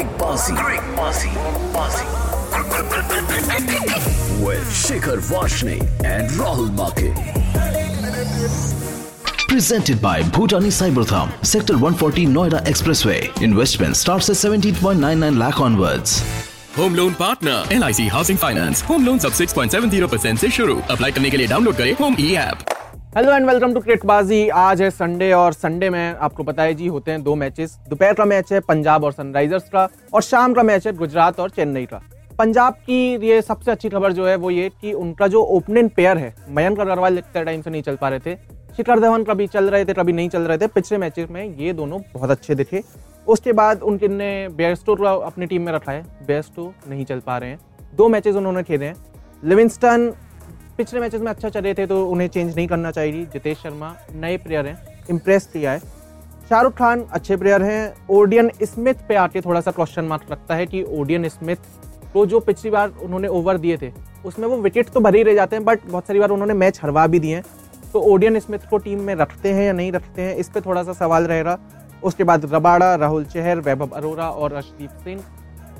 Quick, bossy, quick, bossy, bossy. With Shikhar Vashne and Rahul Make. Presented by Bhutani Cybertham, Sector 140 Noida Expressway. Investment starts at 17.99 lakh onwards. Home loan partner L housing finance home loan सब 6.70 percent ऐसी शुरू apply करने के लिए download करें home e app hello and welcome to क्रिकेटबाजी आज है Sunday और संडे में आपको पता है जी, होते हैं दो मैचेस दोपहर का मैच है पंजाब और सनराइजर्स का और शाम का मैच है गुजरात और चेन्नई का. पंजाब की ये सबसे अच्छी खबर जो है वो ये कि उनका जो ओपनिंग पेयर है, मयंक अग्रवाल इतने टाइम से नहीं चल पा रहे थे. शिखर धवन कभी चल रहे थे, कभी नहीं चल रहे थे. पिछले मैचेस में ये दोनों बहुत अच्छे दिखे. उसके बाद उनके ने बेस्टो को अपनी टीम में रखा है. बेस्टो नहीं चल पा रहे हैं. दो मैचेस उन्होंने खेले हैं. लिविंगस्टन पिछले मैचेस में अच्छा चले थे तो उन्हें चेंज नहीं करना चाहिए। जितेश शर्मा नए प्लेयर हैं इम्प्रेस किया है। शाहरुख खान अच्छे प्लेयर हैं। ओडियन स्मिथ पे आके थोड़ा सा क्वेश्चन मार्क लगता है कि ओडियन स्मिथ को जो पिछली बार उन्होंने ओवर दिए थे, उसमें वो विकेट तो भरे ही रह जाते हैं बट बहुत सारी बार उन्होंने मैच हरवा भी दिए हैं। तो ओडियन स्मिथ को टीम में रखते हैं या नहीं रखते हैं, इस पर थोड़ा सा सवाल रहेगा। उसके बाद रबाड़ा, राहुल चहर, वैभव अरोरा और अर्शदीप सिंह।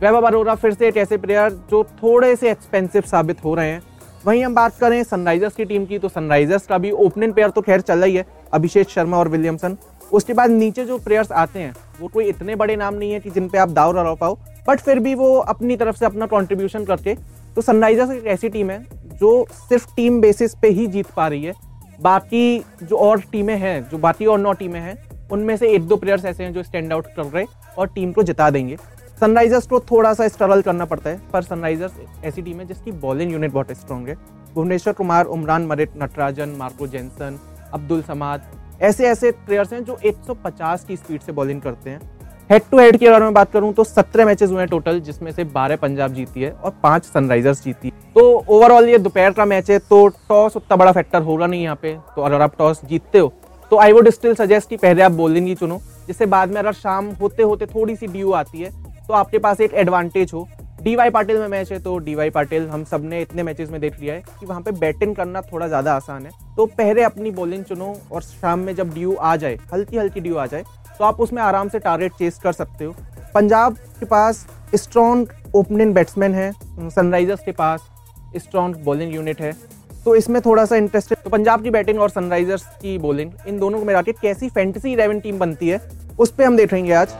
वैभव अरोरा फिर से एक ऐसे प्लेयर जो थोड़े से एक्सपेंसिव साबित हो रहे हैं। वहीं हम बात करें सनराइजर्स की टीम की तो सनराइजर्स का भी ओपनिंग प्लेयर तो खैर चल रही है, अभिषेक शर्मा और विलियमसन उसके बाद नीचे जो प्लेयर्स आते हैं, वो कोई इतने बड़े नाम नहीं है कि जिन पे आप दाव लगा पाओ बट फिर भी वो अपनी तरफ़ से अपना कॉन्ट्रीब्यूशन करके तो सनराइजर्स एक ऐसी टीम है, जो सिर्फ़ टीम बेसिस पे ही जीत पा रही है। बाकी जो और टीमें हैं, जो बाकी और नौ टीमें हैं, उनमें से एक दो प्लेयर्स ऐसे हैं जो स्टैंड आउट कर रहे और टीम को जिता देंगे। सनराइजर्स को थोड़ा सा स्ट्रगल करना पड़ता है, पर सनराइजर्स ऐसी टीम है जिसकी बॉलिंग यूनिट बहुत स्ट्रॉन्ग है। भुवनेश्वर कुमार, उमरान मरिट, नटराजन, मार्को जेंसन, अब्दुल समाद ऐसे ऐसे प्लेयर्स हैं जो 150 की स्पीड से बॉलिंग करते हैं। हेड टू हेड की अगर मैं बात करूँ तो 17 मैचेस हुए हैं टोटल जिसमें से 12 पंजाब जीती है और पाँच सनराइजर्स जीती है। तो ओवरऑल ये दोपहर का मैच है तो टॉस उतना बड़ा फैक्टर होगा नहीं यहाँ पे। तो अगर आप टॉस जीतते हो तो आई वुड स्टिल सजेस्ट कि पहले आप बॉलिंग ही चुनो, जिससे बाद में अगर शाम होते होते थोड़ी सी ड्यू आती है तो आपके पास एक एडवांटेज हो। डीवाई पाटिल में मैच है तो डीवाई पाटिल, हम सबने इतने मैचेस में देख लिया है कि वहाँ पे बैटिंग करना थोड़ा ज़्यादा आसान है। तो पहले अपनी बॉलिंग चुनो और शाम में जब ड्यू आ जाए हल्की हल्की ड्यू आ जाए तो आप उसमें आराम से टारगेट चेस कर सकते हो। पंजाब के पास स्ट्रॉन्ग ओपनिंग बैट्समैन है सनराइजर्स के पास स्ट्रॉन्ग बॉलिंग यूनिट है। तो इसमें थोड़ा सा इंटरेस्ट है। तो पंजाब की बैटिंग और सनराइजर्स की बॉलिंग इन दोनों को मिला के कैसी फैंटेसी इलेवन टीम बनती है, उस पर हम देखेंगे आज।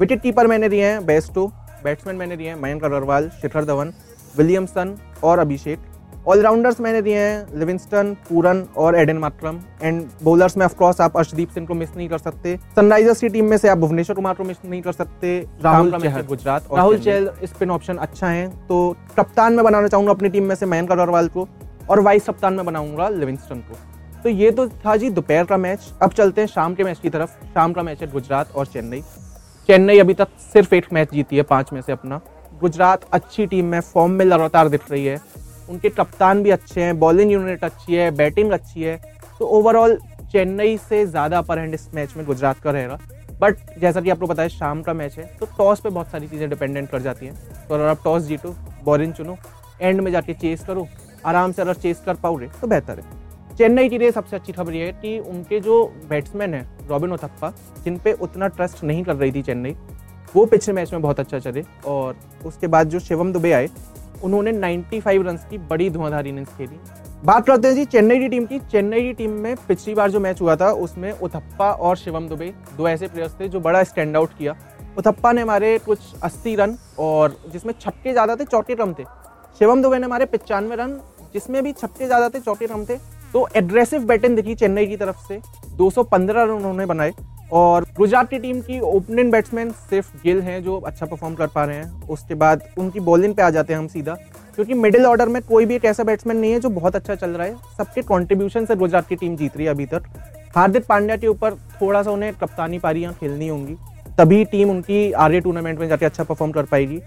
विकेट कीपर मैंने दिए हैं बेस्टो बैट्समैन मैंने दिए हैं मयंक अग्रवाल शिखर धवन विलियमसन और अभिषेक. ऑलराउंडर्स मैंने दिए हैं लिविंगस्टन पूरन और एडन मात्रम एंड बॉलर्स में ऑफकोर्स आप अर्शदीप सिंह को मिस नहीं कर सकते. सनराइजर्स की टीम में से आप भुवनेश्वर कुमार को मिस नहीं कर सकते. राहुल चहल। गुजरात राहुल चहल स्पिन ऑप्शन अच्छा है तो कप्तान में बनाना चाहूँगा अपनी टीम में से मयंक अग्रवाल को और वाइस कप्तान में बनाऊँगा लिविंगस्टन को. तो ये तो था जी दोपहर का मैच अब चलते हैं शाम के मैच की तरफ़. शाम का मैच है गुजरात और चेन्नई. चेन्नई अभी तक सिर्फ़ एक मैच जीती है, पाँच में से अपना। गुजरात अच्छी टीम में फॉर्म में लगातार दिख रही है। उनके कप्तान भी अच्छे हैं, बॉलिंग यूनिट अच्छी है, बैटिंग अच्छी है। तो ओवरऑल चेन्नई से ज़्यादा अपर हैंड इस मैच में गुजरात का रहेगा। बट जैसा कि आपको पता है शाम का मैच है तो टॉस पे बहुत सारी चीज़ें डिपेंडेंट कर जाती हैं। तो अगर आप टॉस जीतो बॉलिंग चुनो एंड में जाके चेस करो, आराम से अगर चेस कर पाओगे तो बेहतर है। चेन्नई के लिए सबसे अच्छी खबर ये है कि उनके जो बैट्समैन हैं रॉबिन ओथप्पा जिन पे उतना ट्रस्ट नहीं कर रही थी चेन्नई, वो पिछले मैच में बहुत अच्छा चले और उसके बाद जो शिवम दुबे आए, उन्होंने 95 रन की बड़ी धुआंधार इनिंग्स खेली। बात करते हैं जी चेन्नई की टीम की, चेन्नई की टीम में पिछली बार जो मैच हुआ था, उसमें उथप्पा और शिवम दुबे, दो ऐसे प्लेयर्स थे जो बड़ा स्टैंड आउट किया। उथप्पा ने हमारे कुछ 80 रन और जिसमें छक्के ज़्यादा थे, चौके रन थे। शिवम दुबे ने हमारे पचानवे रन, जिसमें भी छक्के ज़्यादा थे, चौके रन थे। तो एग्रेसिव बैटिंग दिखी चेन्नई की तरफ़ से। 215 रन उन्होंने बनाए और गुजरात की टीम की ओपनिंग बैट्समैन सिर्फ़ गिल हैं जो अच्छा परफॉर्म कर पा रहे हैं। उसके बाद उनकी बॉलिंग पे आ जाते हैं हम सीधा, क्योंकि मिडिल ऑर्डर में कोई भी एक ऐसा बैट्समैन नहीं है जो बहुत अच्छा चल रहा है। सबके कॉन्ट्रीब्यूशन से गुजरात की टीम जीत रही है अभी तक। हार्दिक पांड्या के ऊपर थोड़ा सा उन्हें कप्तानी पारियाँ खेलनी होंगी। तभी टीम उनकी आर्य टूर्नामेंट में जाके अच्छा परफॉर्म कर पाएगी।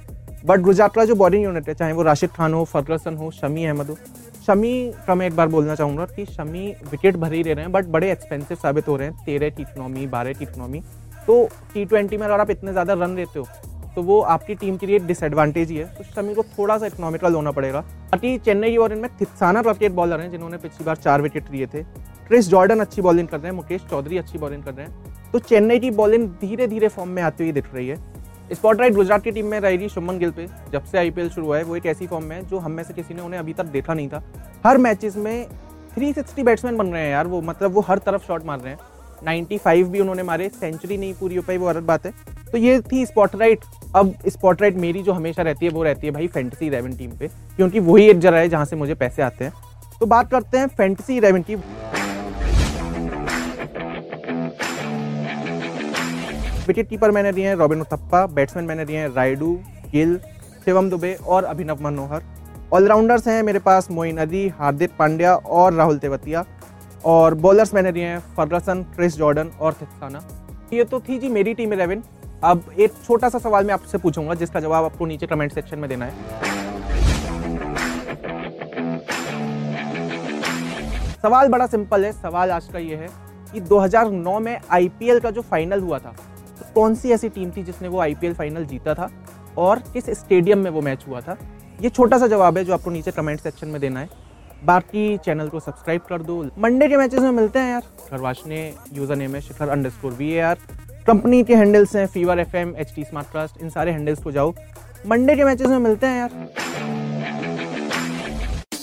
बट गुजरात का जो बॉलिंग यूनिट है, चाहे वो राशिद खान हो, फर्गसन हो, शमी अहमद हो शमी का मैं एक बार बोलना चाहूँगा कि शमी विकेट भर ही दे रहे हैं बट बड़े एक्सपेंसिव साबित हो रहे हैं, तेरह टी इकनॉमी बारह टी इकनॉमी तो टी ट्वेंटी में अगर आप इतने ज़्यादा रन लेते हो तो वो आपकी टीम के लिए डिसएडवांटेज ही है। तो शमी को थोड़ा सा इकोनॉमिकल होना पड़ेगा। बाकी चेन्नई और इनमें थिसाना प्रत्येक बॉलर हैं, जिन्होंने पिछली बार चार विकेट लिए थे। क्रिस जॉर्डन अच्छी बॉलिंग कर रहे हैं, मुकेश चौधरी अच्छी बॉलिंग कर रहे हैं। तो चेन्नई की बॉलिंग धीरे धीरे फॉर्म में आती हुई दिख रही है। स्पॉट राइट गुजरात की टीम में रहेगी शुभमन गिल पे, जब से आईपीएल शुरू हुआ है, वो एक ऐसी फॉर्म में है, जो हम में से किसी ने उन्हें अभी तक देखा नहीं था। हर मैचेस में 360 बैट्समैन बन रहे हैं यार, वो मतलब वो हर तरफ़ शॉट मार रहे हैं। 95 भी उन्होंने मारे सेंचुरी नहीं पूरी हो पाई, वो अलग बात है। तो ये थी स्पॉट राइट अब स्पॉट राइट मेरी जो हमेशा रहती है, वो रहती है भाई फैंटेसी इलेवन टीम पे, क्योंकि वही एक जगह है जहाँ से मुझे पैसे आते हैं। तो बात करते हैं फैंटेसी इलेवन की। विकेट कीपर मैंने दिए हैं रॉबिन उथप्पा बैट्समैन मैंने दिए हैं रायडू गिल शिवम दुबे और अभिनव मनोहर ऑलराउंडर्स हैं मेरे पास मोइन अली हार्दिक पांड्या और राहुल तेवतिया और बॉलर्स मैंने दिए हैं फर्गसन क्रिस जॉर्डन और थिक्साना ये तो थी जी मेरी टीम इलेवन अब एक छोटा सा सवाल मैं आपसे पूछूँगा, जिसका जवाब आपको नीचे कमेंट सेक्शन में देना है। सवाल बड़ा सिंपल है। सवाल आज का ये है कि 2009 में आईपीएल का जो फाइनल हुआ था कौन सी ऐसी टीम थी जिसने वो आईपीएल फाइनल जीता था? और किस स्टेडियम में वो मैच हुआ था? ये छोटा सा जवाब है जो आपको नीचे कमेंट सेक्शन में देना है। बाकी चैनल को सब्सक्राइब कर दो। मंडे के मैचेस में मिलते हैं यार। खरवाशने यूज़र नेम है Shikhar underscore V R company के हैंडल्स हैं Fever F M H T Smartcast इन सारे हैंडल्स को जाओ। मंडे के मैचेस में मिलते हैं यार।